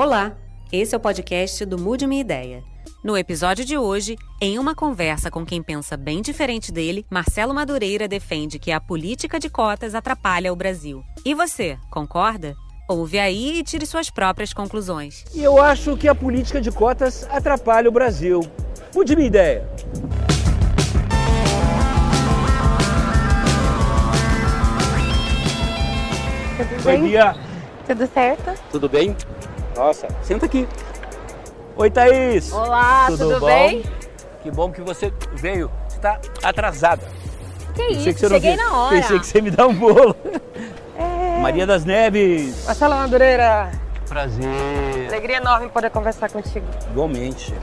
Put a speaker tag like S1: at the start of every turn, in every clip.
S1: Olá, esse é o podcast do Mude Minha Ideia. No episódio de hoje, em uma conversa com quem pensa bem diferente dele, Marcelo Madureira defende que a política de cotas atrapalha o Brasil. E você, concorda? Ouve aí e tire suas próprias conclusões.
S2: E eu acho que a política de cotas atrapalha o Brasil. Mude minha ideia.
S3: Tudo
S2: Oi? Bia.
S3: Tudo certo?
S2: Tudo bem? Nossa, senta aqui. Oi, Thaís.
S3: Olá, tudo,
S2: bom?
S3: bem?
S2: Que bom que você veio. Você está atrasada.
S3: Que
S2: Pensei
S3: isso,
S2: que você não
S3: cheguei
S2: vinha.
S3: na hora.
S2: Pensei que você me dar um bolo.
S3: É.
S2: Maria das Neves.
S3: Marcelo Madureira,
S2: Prazer.
S3: alegria enorme poder conversar contigo.
S2: Igualmente.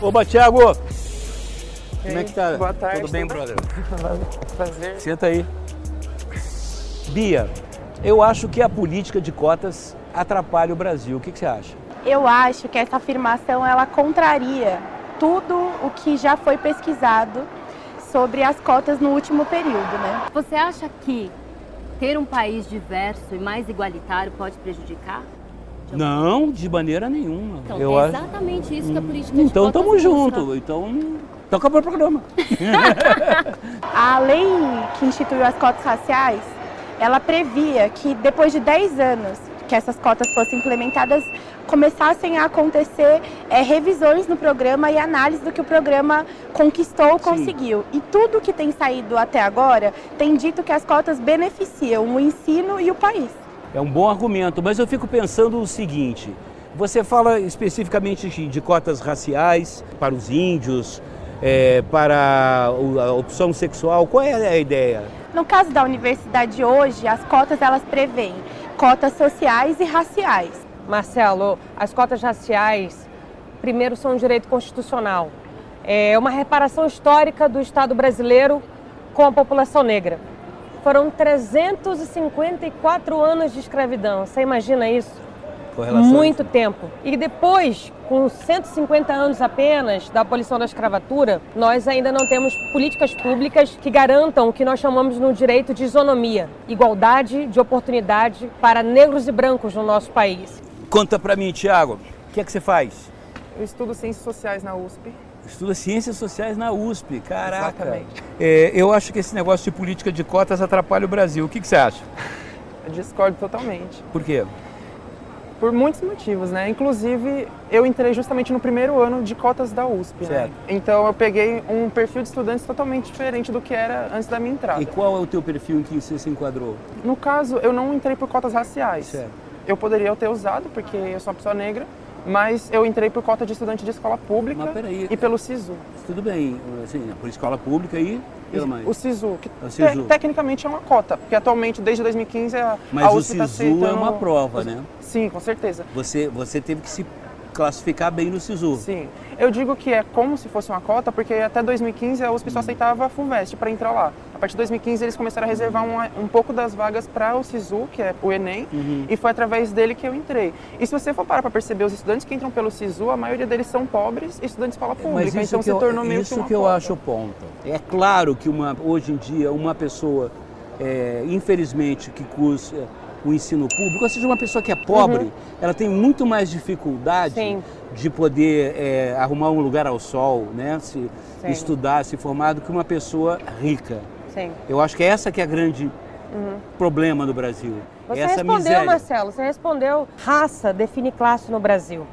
S2: Oba, Thiago. Como é que tá?
S3: Boa tarde,
S2: Tudo bem,
S3: tudo
S2: brother?
S3: Prazer.
S2: Senta aí. Bia, eu acho que a política de cotas atrapalha o Brasil. O que, que você acha?
S4: Eu acho que essa afirmação ela contraria tudo o que já foi pesquisado sobre as cotas no último período, né?
S5: Você acha que ter um país diverso e mais igualitário pode prejudicar?
S2: Não, de maneira nenhuma.
S5: Então,
S2: eu
S5: é
S2: acho.
S5: exatamente isso que a política
S2: Então
S5: cotas
S2: tamo
S5: busca.
S2: junto. Então, então acabou o programa.
S4: A lei que instituiu as cotas raciais, ela previa que depois de 10 anos que essas cotas fossem implementadas, começassem a acontecer é, revisões no programa e análise do que o programa conquistou
S2: Sim.
S4: conseguiu. E tudo que tem saído até agora tem dito que as cotas beneficiam o ensino e o país.
S2: É um bom argumento, mas eu fico pensando o seguinte: você fala especificamente de, cotas raciais para os índios, é, para a opção sexual. Qual é a ideia?
S4: No caso da universidade hoje, as cotas elas prevêem cotas sociais e raciais.
S3: Marcelo, as cotas raciais, primeiro, são um direito constitucional. É uma reparação histórica do Estado brasileiro com a população negra. Foram 354 anos de escravidão. Você imagina isso? Muito tempo. E depois, com 150 anos apenas da abolição da escravatura, nós ainda não temos políticas públicas que garantam o que nós chamamos no direito de isonomia, igualdade de oportunidade para negros e brancos no nosso país.
S2: Conta pra mim, Tiago, o que é que você faz?
S6: Eu estudo Ciências Sociais na USP.
S2: Estuda Ciências Sociais na USP, caraca.
S6: Exatamente.
S2: É, eu acho que esse negócio de política de cotas atrapalha o Brasil. O que, que você acha?
S6: Eu discordo totalmente.
S2: Por quê?
S6: Por muitos motivos, né? Inclusive, eu entrei justamente no primeiro ano de cotas da USP,
S2: Certo.
S6: né? Então eu peguei um perfil de estudantes totalmente diferente do que era antes da minha entrada.
S2: E qual é o teu perfil em que você se enquadrou?
S6: No caso, eu não entrei por cotas raciais.
S2: Certo.
S6: Eu poderia ter usado, porque eu sou uma pessoa negra, mas eu entrei por cota de estudante de escola pública
S2: Mas peraí.
S6: e pelo SISU.
S2: Tudo bem, assim, por escola pública e pela mãe.
S6: O SISU, que
S2: O SISU.
S6: te- tecnicamente é uma cota, porque atualmente, desde 2015, a,
S2: Mas
S6: a
S2: o
S6: USP tá
S2: SISU é
S6: aceitando-
S2: uma prova, né?
S6: Sim, com certeza.
S2: Você, você teve que se classificar bem no SISU.
S6: Sim. Eu digo que é como se fosse uma cota, porque até 2015 a USP só aceitava a FUVEST para entrar lá. A partir de 2015 eles começaram a reservar um, um pouco das vagas para o SISU, que é o Enem, e foi através dele que eu entrei. E se você for parar para perceber, os estudantes que entram pelo SISU, a maioria deles são pobres e estudantes de escola pública,
S2: isso
S6: então
S2: que
S6: se
S2: eu,
S6: tornou meio
S2: isso
S6: que uma
S2: que eu
S6: cota.
S2: acho o ponto. É claro que uma, hoje em dia uma pessoa, é, infelizmente, que cursa o ensino público, ou seja, uma pessoa que é pobre, ela tem muito mais dificuldade
S3: Sim.
S2: de poder é, arrumar um lugar ao sol, né? Se
S3: Sim.
S2: estudar, se formar, do que uma pessoa rica.
S3: Sim.
S2: Eu acho que essa que é a grande problema no Brasil.
S3: Você
S2: essa
S3: respondeu,
S2: miséria.
S3: Marcelo, você respondeu. Raça define classe no Brasil.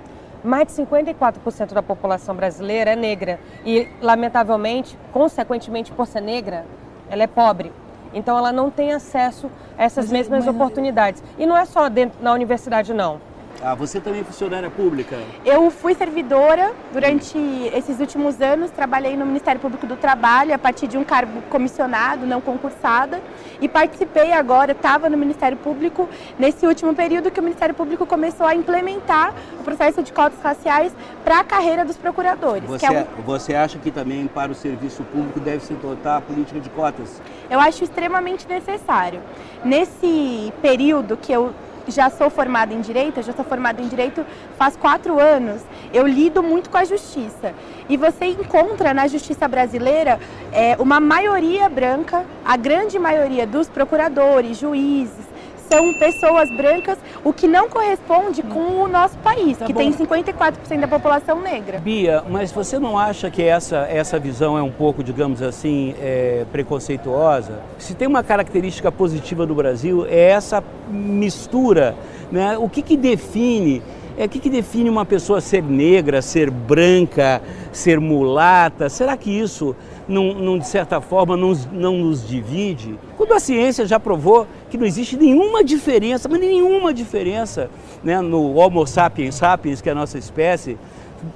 S3: Mais de 54% da população brasileira é negra e, lamentavelmente, consequentemente por ser negra, ela é pobre. Então ela não tem acesso a essas
S2: Mas-
S3: mesmas
S2: mas-
S3: oportunidades. E não é só dentro, na universidade, não.
S2: Ah, você também é funcionária pública?
S4: Eu fui servidora durante esses últimos anos, trabalhei no Ministério Público do Trabalho a partir de um cargo comissionado, não concursada, e participei agora, estava no Ministério Público nesse último período que o Ministério Público começou a implementar o processo de cotas raciais para a carreira dos procuradores.
S2: Você,
S4: que é um-
S2: você acha que também para o serviço público deve se adotar a política de cotas?
S4: eu acho extremamente necessário. Nesse período que eu já sou formada em direito, já sou formada em direito faz quatro anos, eu lido muito com a justiça. E você encontra na justiça brasileira é, uma maioria branca, a grande maioria dos procuradores, juízes, são pessoas brancas, o que não corresponde com o nosso país,
S2: Tá
S4: que
S2: bom.
S4: tem 54% da população negra.
S2: Bia, mas você não acha que essa, essa visão é um pouco, digamos assim, é, preconceituosa? Se tem uma característica positiva do Brasil é essa mistura, né? O que, que define é o que, que define uma pessoa ser negra, ser branca, ser mulata? Será que isso, não, não, de certa forma, não, não nos divide? Quando a ciência já provou que não existe nenhuma diferença, mas nenhuma diferença né, no Homo sapiens sapiens, que é a nossa espécie,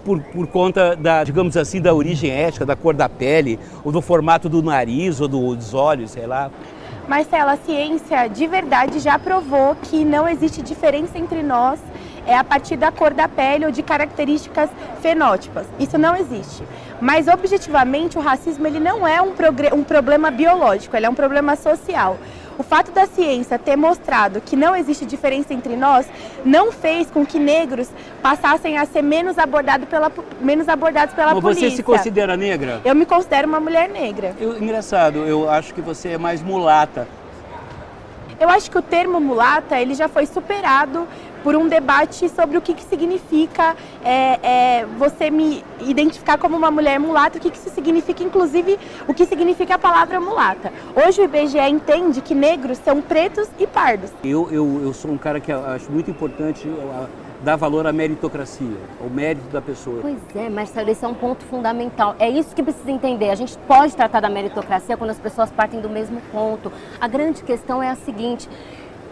S2: por, por conta da, digamos assim, da origem étnica, da cor da pele, ou do formato do nariz, ou do- dos olhos, sei lá.
S4: Marcela, a ciência de verdade já provou que não existe diferença entre nós é a partir da cor da pele ou de características fenótipas. Isso não existe. Mas objetivamente o racismo ele não é um, um problema biológico, ele é um problema social. O fato da ciência ter mostrado que não existe diferença entre nós não fez com que negros passassem a ser menos, abordado pela, menos abordados pela
S2: Mas
S4: polícia.
S2: você se considera negra?
S4: Eu me considero uma mulher negra.
S2: Eu, engraçado, eu acho que você é mais mulata.
S4: Eu acho que o termo mulata ele já foi superado por um debate sobre o que, que significa é, é, você me identificar como uma mulher mulata, o que, que isso significa, inclusive, o que significa a palavra mulata. Hoje o IBGE entende que negros são pretos e pardos.
S2: Eu, eu, eu sou um cara que acho muito importante dar valor à meritocracia, ao mérito da pessoa.
S5: Pois é, Marcelo, esse é um ponto fundamental. É isso que precisa entender. A gente pode tratar da meritocracia quando as pessoas partem do mesmo ponto. A grande questão é a seguinte: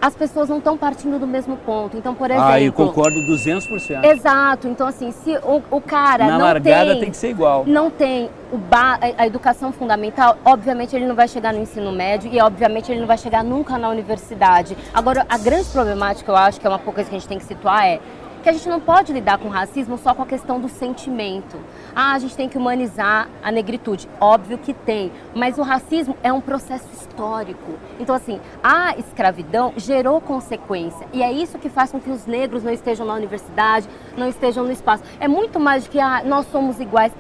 S5: as pessoas não estão partindo do mesmo ponto. Então, por exemplo.
S2: Ah, eu concordo 200%.
S5: Exato. Então, assim, se o, o cara
S2: Na
S5: não
S2: largada
S5: tem,
S2: tem que ser igual.
S5: não tem o ba a- a educação fundamental, obviamente ele não vai chegar no ensino médio e obviamente ele não vai chegar nunca na universidade. Agora, a grande problemática, eu acho que é uma coisa que a gente tem que situar é que a gente não pode lidar com racismo só com a questão do sentimento. Ah, a gente tem que humanizar a negritude. Óbvio que tem, mas o racismo é um processo histórico. Então, assim, a escravidão gerou consequência. E é isso que faz com que os negros não estejam na universidade, não estejam no espaço. É muito mais do que ah, nós somos iguais.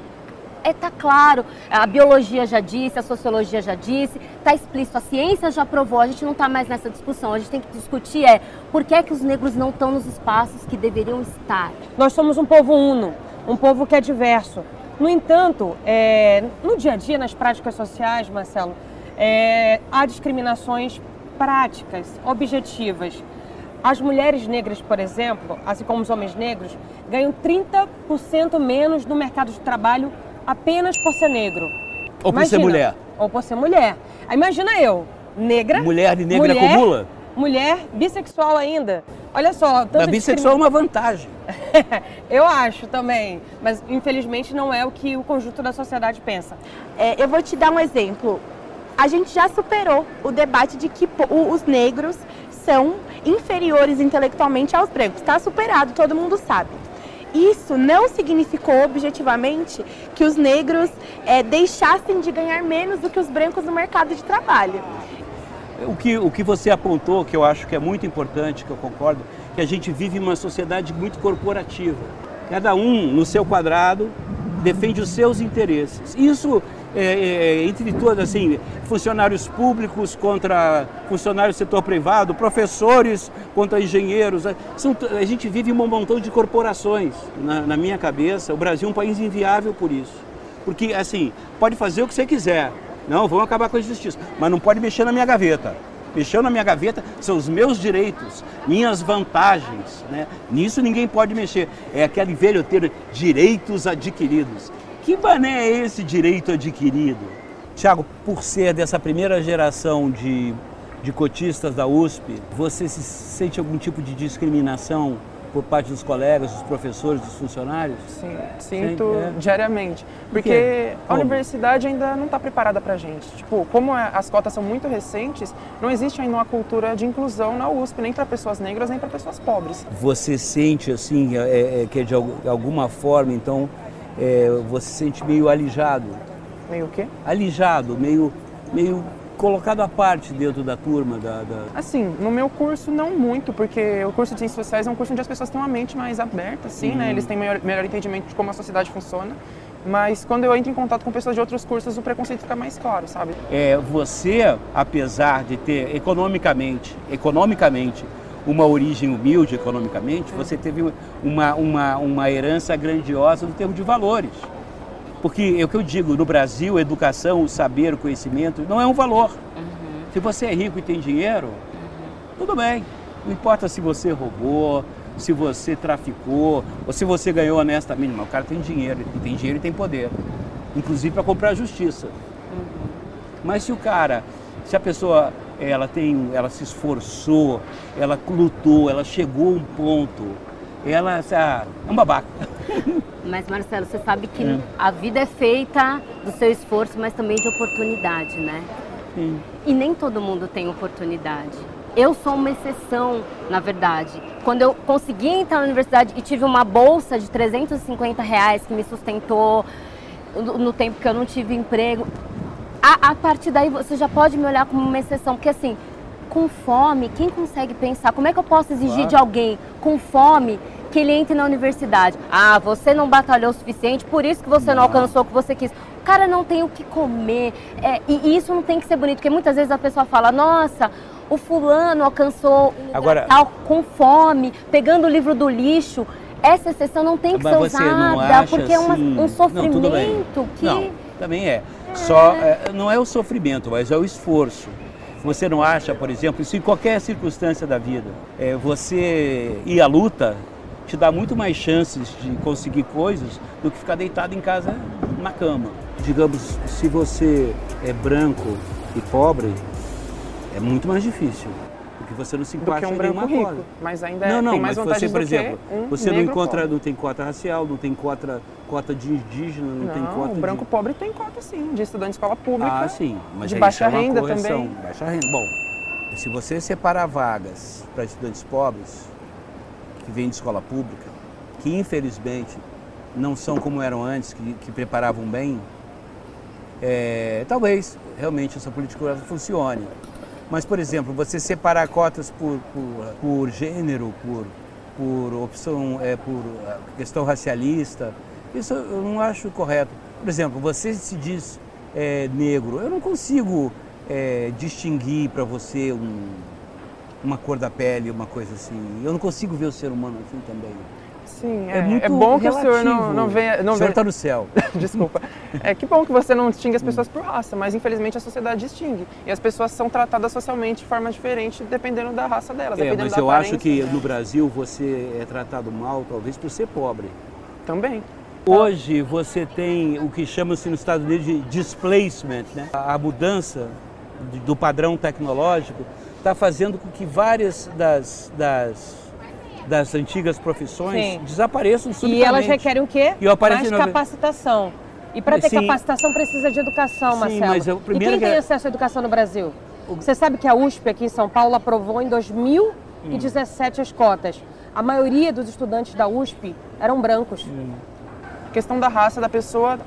S5: É, tá claro, a biologia já disse, a sociologia já disse, tá explícito, a ciência já provou, a gente não tá mais nessa discussão, a gente tem que discutir é por que é que os negros não estão nos espaços que deveriam estar.
S3: Nós somos um povo uno, um povo que é diverso. No entanto, é, no dia a dia, nas práticas sociais, Marcelo, é, há discriminações práticas, objetivas. As mulheres negras, por exemplo, assim como os homens negros, ganham 30% menos no mercado de trabalho apenas por ser negro.
S2: Ou por ser mulher.
S3: Ou por ser mulher. Aí imagina eu, negra.
S2: Mulher e negra
S3: mulher,
S2: acumula?
S3: Mulher, bissexual ainda. Olha só.
S2: A
S3: tanta
S2: bissexual é uma vantagem.
S3: eu acho também, mas infelizmente não é o que o conjunto da sociedade pensa.
S4: É, eu vou te dar um exemplo. A gente já superou o debate de que os negros são inferiores intelectualmente aos brancos. Está superado, todo mundo sabe. Isso não significou objetivamente que os negros é, deixassem de ganhar menos do que os brancos no mercado de trabalho.
S2: O que, o que você apontou, que eu acho que é muito importante, que eu concordo, que a gente vive uma sociedade muito corporativa. Cada um, no seu quadrado, defende os seus interesses. Isso, é, é, entre todos, assim, funcionários públicos contra funcionários do setor privado, professores contra engenheiros. é, São, a gente vive um montão de corporações. Na, na minha cabeça, o Brasil é um país inviável por isso. Porque, assim, pode fazer o que você quiser. Não, vamos acabar com a injustiça. Mas não pode mexer na minha gaveta. Mexeu na minha gaveta são os meus direitos, minhas vantagens. Né? Nisso ninguém pode mexer. É aquele velho termo, direitos adquiridos. Que bané é esse direito adquirido? Tiago, por ser dessa primeira geração de, de cotistas da USP, você se sente algum tipo de discriminação por parte dos colegas, dos professores, dos funcionários?
S6: Sim, sinto
S2: é.
S6: diariamente. Porque a universidade ainda não está preparada para gente. Tipo, como é- as cotas são muito recentes, não existe ainda uma cultura de inclusão na USP, nem para pessoas negras, nem para pessoas pobres.
S2: Você sente assim, é, é, que de al- alguma forma, então, é, você se sente meio alijado,
S6: Meio o quê?
S2: alijado, meio, meio colocado à parte dentro da turma, da, da-
S6: Assim, no meu curso não muito, porque o curso de Ciências Sociais é um curso onde as pessoas têm uma mente mais aberta, assim, né? Eles têm maior, melhor entendimento de como a sociedade funciona. Mas quando eu entro em contato com pessoas de outros cursos, o preconceito fica mais claro, sabe?
S2: É, você, apesar de ter economicamente, economicamente uma origem humilde economicamente, você teve uma, uma, uma herança grandiosa no termo de valores. Porque é o que eu digo, no Brasil, a educação, o saber, o conhecimento não é um valor. Uhum. Se você é rico e tem dinheiro, uhum. tudo bem. Não importa se você roubou, se você traficou, ou se você ganhou honestamente. Mas o cara tem dinheiro, e tem dinheiro e tem poder. Inclusive para comprar justiça. Uhum. Mas se o cara, se a pessoa ela tem, ela se esforçou, ela lutou, ela chegou a um ponto, ela é um babaca.
S5: Mas Marcelo, você sabe que é. a vida é feita do seu esforço, mas também de oportunidade, né? Sim. E nem todo mundo tem oportunidade. Eu sou uma exceção, na verdade. Quando eu consegui entrar na universidade e tive uma bolsa de 350 reais que me sustentou no, no tempo que eu não tive emprego, a, a partir daí você já pode me olhar como uma exceção, porque assim, com fome, quem consegue pensar? Como é que eu posso exigir claro. de alguém com fome que ele entre na universidade? Ah, você não batalhou o suficiente, por isso que você não, não alcançou o que você quis. O cara não tem o que comer. É, e isso não tem que ser bonito, porque muitas vezes a pessoa fala, nossa, o fulano alcançou um Agora, tal com fome, pegando o livro do lixo. Essa exceção não tem que ser usada, porque assim... é uma, um assim, sofrimento
S2: não,
S5: que.
S2: Não, também é. Só é, não é o sofrimento, mas é o esforço. Você não acha, por exemplo, se em qualquer circunstância da vida é, você ir à luta, te dá muito mais chances de conseguir coisas do que ficar deitado em casa na cama. Digamos, se você é branco e pobre, é muito mais difícil porque você não se enquadra
S6: um
S2: em nenhuma
S6: rico,
S2: coisa.
S6: Mas ainda não, não, tem mais mas
S2: você, por exemplo,
S6: um
S2: você não encontra, pobre. não tem cota racial, não tem cota, cota de indígena, não, não tem cota.
S6: O branco
S2: de...
S6: pobre tem cota sim, de estudante de escola pública.
S2: Ah, sim, mas
S6: de baixa renda
S2: correção,
S6: também.
S2: Baixa renda. Bom, se você separar vagas para estudantes pobres que vêm de escola pública, que infelizmente não são como eram antes, que, que preparavam bem, é, talvez realmente essa política funcione. Mas, por exemplo, você separar cotas por, por, por gênero, por, por opção, é, por questão racialista, isso eu não acho correto. Por exemplo, você se diz é, negro, eu não consigo é, distinguir para você um, uma cor da pele, uma coisa assim. Eu não consigo ver o ser humano assim também.
S6: Sim, é, é, muito é bom que relativo. o senhor não, não venha. Não
S2: o senhor está no céu.
S6: Desculpa. É que bom que você não distingue as pessoas por raça, mas infelizmente a sociedade distingue. E as pessoas são tratadas socialmente de forma diferente dependendo da raça delas.
S2: É, mas eu acho que no Brasil você é tratado mal, talvez por ser pobre.
S6: Também.
S2: Hoje você tem o que chama-se nos Estados Unidos de displacement, né? A mudança do padrão tecnológico está fazendo com que várias das, das das antigas profissões Sim. desapareçam subitamente.
S3: E elas requerem o quê? Mais capacitação. E para ter Sim. capacitação precisa de educação, Sim, Marcelo. Mas eu, e quem que... tem acesso à educação no Brasil? Você sabe que a USP aqui em São Paulo aprovou em 2017 hum. as cotas. A maioria dos estudantes da USP eram brancos. Hum.
S6: A questão da raça da pessoa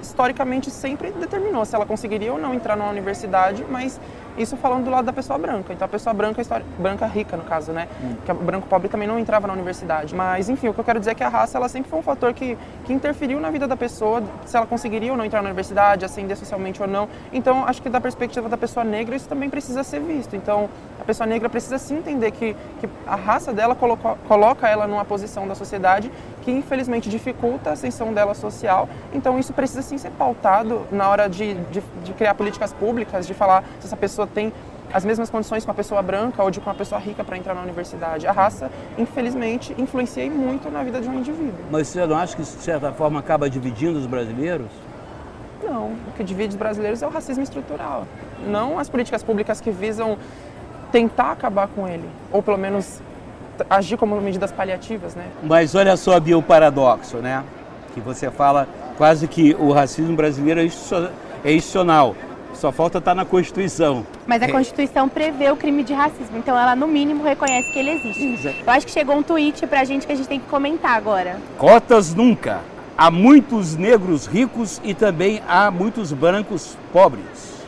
S6: historicamente sempre determinou se ela conseguiria ou não entrar numa universidade, mas isso falando do lado da pessoa branca. Então a pessoa branca, história, branca rica no caso, né? Hum. Que o branco pobre também não entrava na universidade. Mas enfim, o que eu quero dizer é que a raça ela sempre foi um fator que, que interferiu na vida da pessoa, se ela conseguiria ou não entrar na universidade, ascender socialmente ou não. Então acho que da perspectiva da pessoa negra isso também precisa ser visto. Então pessoa negra precisa sim entender que, que a raça dela coloca, coloca ela numa posição da sociedade que infelizmente dificulta a ascensão dela social. Então isso precisa sim ser pautado na hora de, de, de criar políticas públicas, de falar se essa pessoa tem as mesmas condições com a pessoa branca ou de com a pessoa rica para entrar na universidade. A raça, infelizmente, influencia muito na vida de um indivíduo.
S2: Mas você não acha que isso, de certa forma, acaba dividindo os brasileiros?
S6: Não, o que divide os brasileiros é o racismo estrutural, não as políticas públicas que visam tentar acabar com ele, ou pelo menos agir como medidas paliativas, né?
S2: Mas olha só, Bia, o paradoxo, né? Que você fala quase que o racismo brasileiro é institucional. Só falta estar tá na Constituição.
S4: Mas a é. Constituição prevê o crime de racismo, então ela no mínimo reconhece que ele existe. Exato. Eu acho que chegou um tweet pra gente que a gente tem que comentar agora.
S2: Cotas nunca. Há muitos negros ricos e também há muitos brancos pobres.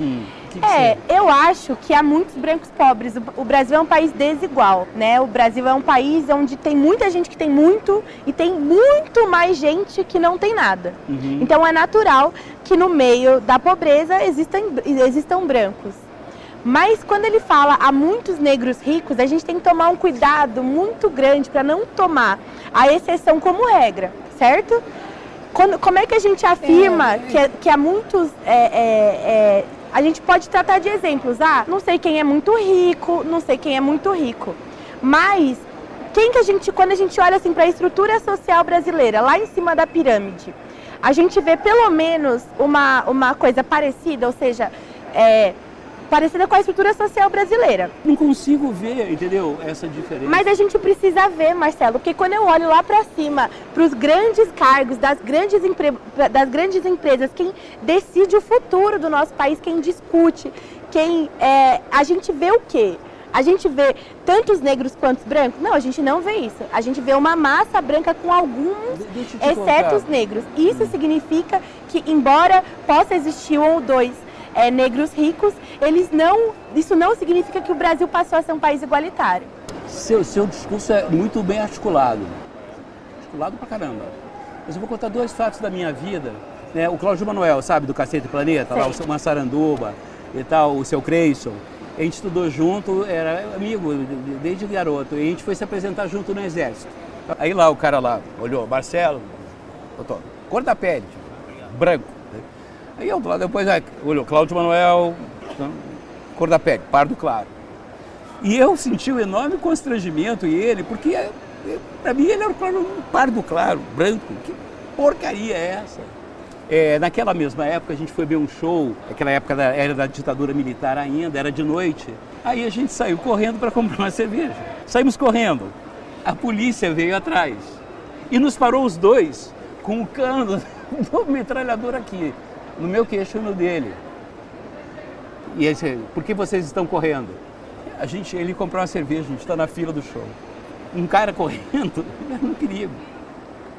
S2: Hum. Que,
S4: É, eu acho que há muitos brancos pobres. O- O Brasil é um país desigual, né? O Brasil é um país onde tem muita gente que tem muito e tem muito mais gente que não tem nada.
S2: Uhum.
S4: Então é natural que no meio da pobreza existam, existam brancos. Mas quando ele fala há muitos negros ricos, a gente tem que tomar um cuidado muito grande para não tomar a exceção como regra, certo? Quando- como é que a gente afirma que, que há muitos. é, é, é, a gente pode tratar de exemplos. Ah, não sei quem é muito rico, não sei quem é muito rico. Mas quem que a gente, quando a gente olha assim para a estrutura social brasileira, lá em cima da pirâmide, a gente vê pelo menos uma, uma coisa parecida, ou seja, é, parecida com a estrutura social brasileira.
S2: Não consigo ver, entendeu? Essa diferença.
S4: Mas a gente precisa ver, Marcelo, porque quando eu olho lá para cima, para os grandes cargos das grandes, empre- das grandes empresas, quem decide o futuro do nosso país, quem discute, quem é, a gente vê o quê? A gente vê tantos negros quanto brancos? Não, a gente não vê isso. A gente vê uma massa branca com alguns
S2: De- deixa eu te
S4: exceto os
S2: contar.
S4: negros. Isso significa que, embora possa existir um ou dois é, negros ricos, eles não. Isso não significa que o Brasil passou a ser um país igualitário.
S2: Seu, seu discurso é muito bem articulado. Articulado pra caramba. Mas eu vou contar dois fatos da minha vida. Né? O Cláudio Manuel, sabe, do Cacete Planeta, lá, o seu Massaranduba e tal, o seu Creyson. A gente estudou junto, era amigo de- de- desde garoto. E a gente foi se apresentar junto no Exército. Aí lá o cara lá olhou, Marcelo, botou, cor da pele, branco. Né? Aí eu lá depois aí, olhou, Cláudio Manuel, então, cor da pele, pardo claro. E eu senti um enorme constrangimento e ele, porque é, pra mim ele era um pardo claro, branco. Que porcaria é essa? É, naquela mesma época a gente foi ver um show, aquela época da- era da ditadura militar ainda, era de noite. Aí a gente saiu correndo para comprar uma cerveja. Saímos correndo. A polícia veio atrás e nos parou os dois com o cano do metralhador aqui, no meu queixo e no dele. E ele disse, por que vocês estão correndo? A gente, ele comprou uma cerveja, a gente está na fila do show. Um cara correndo é um perigo.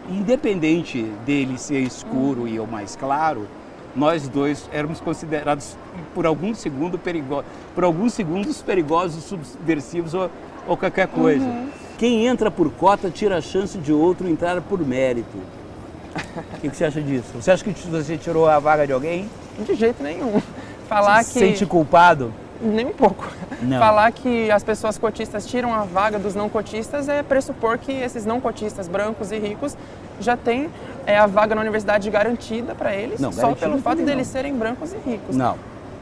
S2: Independente dele ser escuro e eu mais claro, nós dois éramos considerados por alguns segundos perigosos, por alguns segundos perigosos, subversivos ou, ou qualquer coisa. Quem entra por cota tira a chance de outro entrar por mérito. O que, que você acha disso? Você acha que você tirou a vaga de alguém?
S6: De jeito nenhum. Falar
S2: Se
S6: que.
S2: sente culpado?
S6: Nem um pouco.
S2: Não.
S6: Falar que as pessoas cotistas tiram a vaga dos não cotistas é pressupor que esses não cotistas brancos e ricos já têm é, a vaga na universidade garantida para eles,
S2: Não,
S6: só pelo fato
S2: também
S6: deles
S2: não.
S6: serem brancos e ricos.
S2: Não.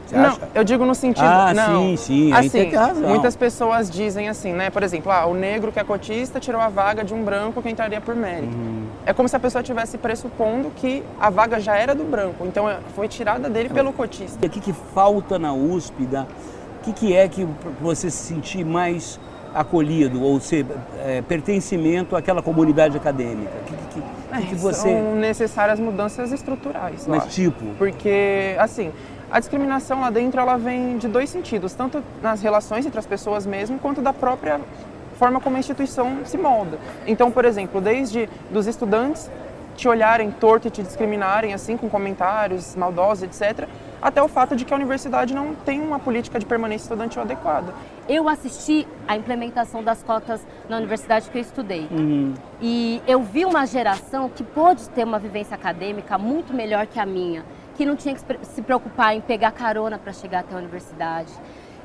S2: Você
S6: não,
S2: acha?
S6: eu digo no sentido.
S2: Ah,
S6: não.
S2: sim, sim,
S6: Assim, muitas pessoas dizem assim, né? Por exemplo, ah, o negro que é cotista tirou a vaga de um branco que entraria por mérito.
S2: Uhum.
S6: É como se a pessoa estivesse pressupondo que a vaga já era do branco, então é, foi tirada dele pelo cotista.
S2: O que, que falta na USP? Da... O que, que é que você se sentir mais acolhido ou ser é, pertencimento àquela comunidade acadêmica? Que, que, que- que, que você.
S6: São necessárias mudanças estruturais.
S2: Mas
S6: acho.
S2: tipo.
S6: Porque, assim, a discriminação lá dentro ela vem de dois sentidos, tanto nas relações entre as pessoas mesmo, quanto da própria forma como a instituição se molda. Então, por exemplo, desde dos estudantes te olharem torto e te discriminarem assim com comentários maldosos, etc., até o fato de que a universidade não tem uma política de permanência estudantil adequada.
S5: Eu assisti à implementação das cotas na universidade que eu estudei. E eu vi uma geração que pôde ter uma vivência acadêmica muito melhor que a minha, que não tinha que se preocupar em pegar carona para chegar até a universidade,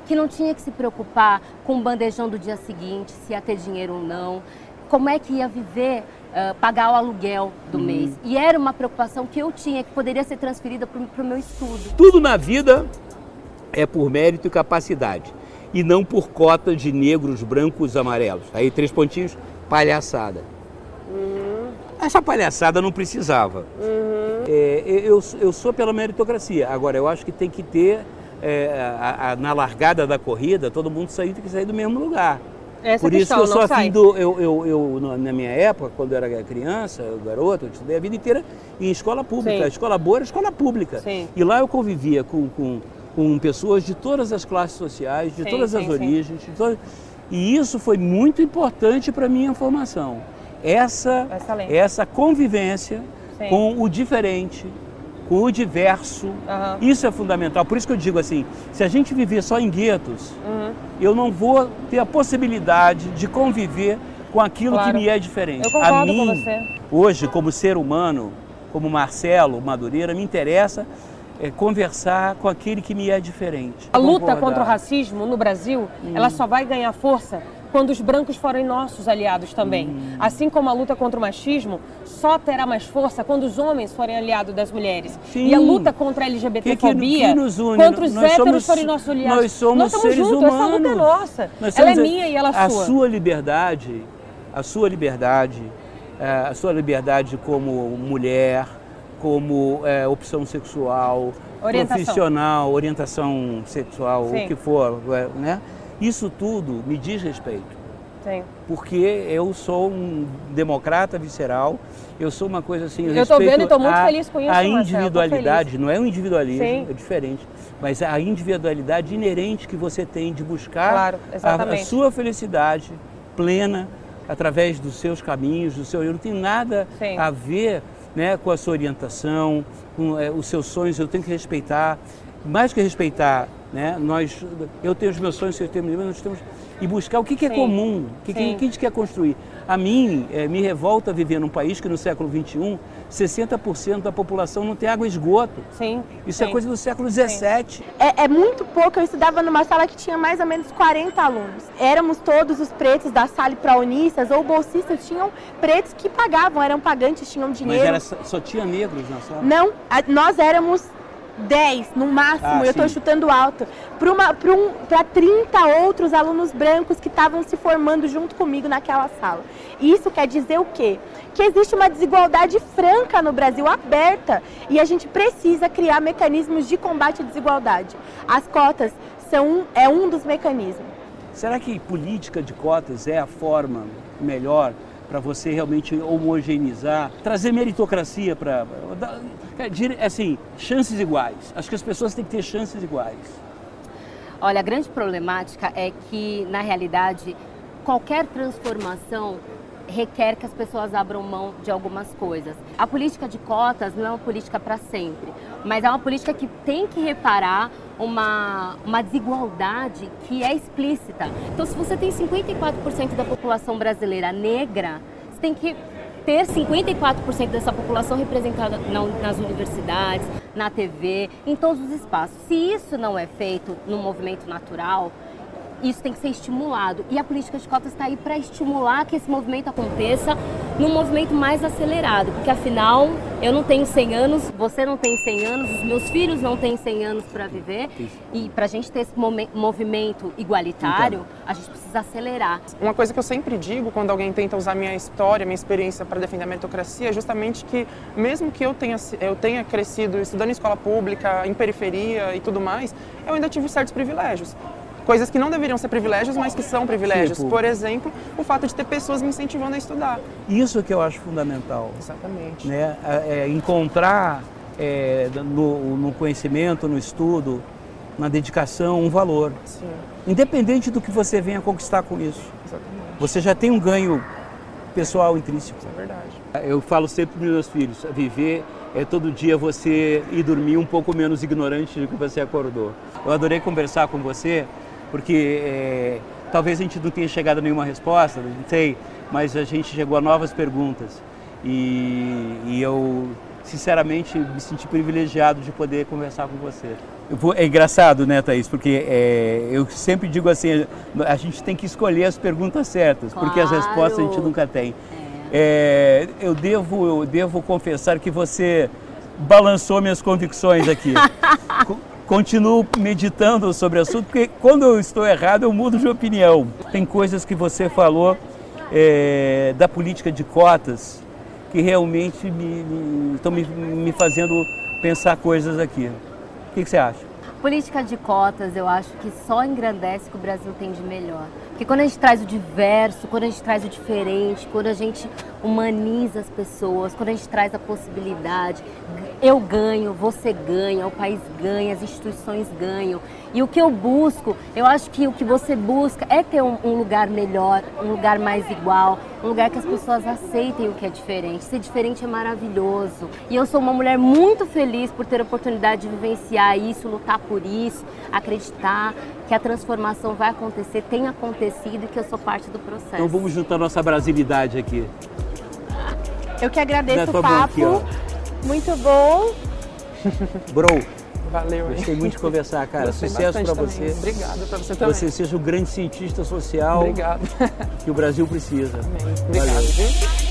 S5: que não tinha que se preocupar com o bandejão do dia seguinte, se ia ter dinheiro ou não, como é que ia viver, ah, pagar o aluguel do mês. E era uma preocupação que eu tinha, que poderia ser transferida para o meu estudo.
S2: Tudo na vida é por mérito e capacidade. E não por cota de negros, brancos, amarelos. Aí, três pontinhos, palhaçada. Essa palhaçada não precisava. É, eu, eu sou pela meritocracia. Agora, eu acho que tem que ter, é, a- a- na largada da corrida, todo mundo sair, tem que sair do mesmo lugar.
S3: Essa
S2: Por
S3: é a
S2: isso que
S3: questão,
S2: eu
S3: sai.
S2: afim do. Eu, eu, eu, na minha época, quando eu era criança, eu garoto, eu estudei a vida inteira em escola pública.
S3: Sim.
S2: A escola boa era escola pública.
S3: Sim.
S2: E lá eu convivia com, com, com pessoas de todas as classes sociais, de
S3: Sim,
S2: todas as origens. todas- E isso foi muito importante para a minha formação. Essa,
S3: Excelente.
S2: essa convivência com o diferente, com o diverso.
S3: Aham.
S2: Isso é fundamental. Por isso que eu digo assim, se a gente viver só em guetos,
S3: Uhum.
S2: eu não vou ter a possibilidade de conviver com aquilo
S3: Claro.
S2: que me é diferente. A
S3: com
S2: mim,
S3: você.
S2: hoje, como ser humano, como Marcelo Madureira, me interessa é, conversar com aquele que me é diferente.
S3: A luta
S2: Concordar.
S3: contra o racismo no Brasil, ela só vai ganhar força quando os brancos forem nossos aliados também.
S2: Hum.
S3: Assim como a luta contra o machismo só terá mais força quando os homens forem aliados das mulheres.
S2: Sim.
S3: E a luta contra a
S2: Que- que-
S3: LGBTfobia,
S2: que nos une?
S3: contra os
S2: Nós
S3: héteros
S2: somos-
S3: forem nossos aliados.
S2: nós somos
S3: nós estamos
S2: seres
S3: juntos, essa luta é
S2: humanos.
S3: nossa. Ela é minha e ela é
S2: a
S3: sua.
S2: sua liberdade, a sua liberdade, eh, a sua liberdade como mulher, como eh, opção sexual,
S3: Orientação.
S2: profissional, orientação sexual,
S3: Sim.
S2: o que for, eh, né? Isso tudo me diz respeito.
S3: Sim.
S2: Porque eu sou um democrata visceral, eu sou uma coisa assim.
S3: Eu
S2: respeito
S3: vendo e tô muito
S2: a-
S3: feliz com isso,
S2: A
S3: Marcelo,
S2: individualidade, não é um individualismo,
S3: Sim.
S2: é diferente, mas a individualidade inerente que você tem de buscar
S3: Claro,
S2: a, a sua felicidade plena através dos seus caminhos, do seu. Eu não tem nada
S3: Sim.
S2: a ver né, com a sua orientação, com eh, os seus sonhos, eu tenho que respeitar. Mais que respeitar, né, nós, eu tenho os meus sonhos, você tem os meus, nós temos. E buscar o que, que é
S3: Sim.
S2: comum, o que, que, que a gente quer construir. A mim, eh, me revolta viver num país que no século XXI, 60% da população não tem água e esgoto.
S3: Sim.
S2: Isso é
S3: sim.
S2: coisa do século XVII.
S4: É, é muito pouco. Eu estudava numa sala que tinha mais ou menos 40 alunos. Éramos todos os pretos da sala e praunistas ou bolsistas. Tinham pretos que pagavam, eram pagantes, tinham
S2: Mas
S4: dinheiro.
S2: era, só só tinha negros na sala.
S4: Não, a- nós éramos 10 no máximo,
S2: Ah,
S4: eu estou chutando alto. Para um, pra 30 outros alunos brancos que estavam se formando junto comigo naquela sala. Isso quer dizer o quê? Que existe uma desigualdade franca no Brasil, aberta, e a gente precisa criar mecanismos de combate à desigualdade. As cotas são um, é um dos mecanismos.
S2: Será que política de cotas é a forma melhor para você realmente homogeneizar, trazer meritocracia para. Assim, chances iguais. Acho que as pessoas têm que ter chances iguais.
S5: Olha, a grande problemática é que, na realidade, qualquer transformação requer que as pessoas abram mão de algumas coisas. A política de cotas não é uma política para sempre, mas é uma política que tem que reparar uma, uma desigualdade que é explícita. Então, se você tem 54% da população brasileira negra, você tem que ter 54% dessa população representada na- nas universidades, na TV, em todos os espaços. Se isso não é feito num movimento natural, isso tem que ser estimulado. E a política de cotas está aí para estimular que esse movimento aconteça num movimento mais acelerado. Porque afinal, eu não tenho 100 anos, você não tem 100 anos, os meus filhos não têm 100 anos para viver. E para a gente ter esse movimento igualitário, a gente precisa acelerar.
S6: Uma coisa que eu sempre digo quando alguém tenta usar minha história, minha experiência para defender a meritocracia é justamente que, mesmo que eu tenha, eu tenha crescido estudando em escola pública, em periferia e tudo mais, eu ainda tive certos privilégios. Coisas que não deveriam ser privilégios, mas que são privilégios.
S2: Tipo?
S6: Por exemplo, o fato de ter pessoas me incentivando a estudar.
S2: Isso que eu acho fundamental.
S6: Exatamente.
S2: Né? É, é encontrar é, no, no conhecimento, no estudo, na dedicação, um valor.
S6: Sim,
S2: Independente do que você venha conquistar com isso.
S6: exatamente.
S2: Você já tem um ganho pessoal intrínseco.
S6: Isso é verdade.
S2: Eu falo sempre para os meus filhos, viver é todo dia você ir dormir um pouco menos ignorante do que você acordou. Eu adorei conversar com você, porque é, talvez a gente não tenha chegado a nenhuma resposta, não sei, mas a gente chegou a novas perguntas. E, e eu, sinceramente, me senti privilegiado de poder conversar com você. Vou- é engraçado, né, Thaís? Porque é, eu sempre digo assim, a gente tem que escolher as perguntas certas, porque as
S5: Claro.
S2: respostas a gente nunca tem. É, eu, devo, eu devo confessar que você balançou minhas convicções aqui. Co- Continuo meditando sobre o assunto, porque quando eu estou errado, eu mudo de opinião. Tem coisas que você falou é, da política de cotas que realmente me- me- estão me, me fazendo pensar coisas aqui. O que, que você acha?
S5: Política de cotas, eu acho que só engrandece o que o Brasil tem de melhor. Porque quando a gente traz o diverso, quando a gente traz o diferente, quando a gente humaniza as pessoas, quando a gente traz a possibilidade, eu ganho, você ganha, o país ganha, as instituições ganham. E o que eu busco, eu acho que o que você busca é ter um, um lugar melhor, um lugar mais igual, um lugar que as pessoas aceitem o que é diferente. Ser diferente é maravilhoso. E eu sou uma mulher muito feliz por ter a oportunidade de vivenciar isso, lutar por isso, acreditar que a transformação vai acontecer, tem acontecido e que eu sou parte do processo.
S2: Então vamos juntar nossa brasilidade aqui.
S4: Eu que agradeço o papo.
S2: aqui,
S4: muito bom.
S2: Bro,
S6: Valeu, hein?
S2: gostei muito de conversar, cara.
S6: Gostei
S2: Sucesso
S6: também.
S2: você.
S6: Obrigado pra você
S2: Que
S6: também.
S2: você seja o grande cientista social
S6: Obrigado.
S2: que o Brasil precisa.
S6: Obrigado,
S2: Valeu.
S6: viu?